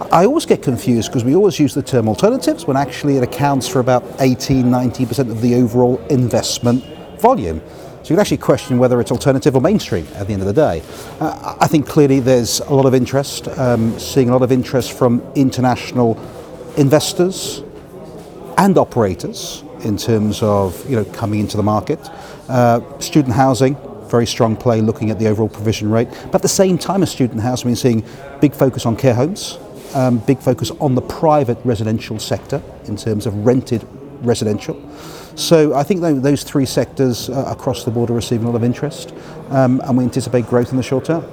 I always get confused because we always use the term alternatives when actually it accounts for about 18, 90% of the overall investment volume. So you can actually question whether it's alternative or mainstream at the end of the day. Uh, I think clearly there's a lot of interest, um, seeing a lot of interest from international investors and operators in terms of you know coming into the market. Uh, student housing, very strong play looking at the overall provision rate. But at the same time as student housing, we're seeing big focus on care homes, um, big focus on the private residential sector in terms of rented residential. So I think those three sectors uh, across the board are receiving a lot of interest um, and we anticipate growth in the short term.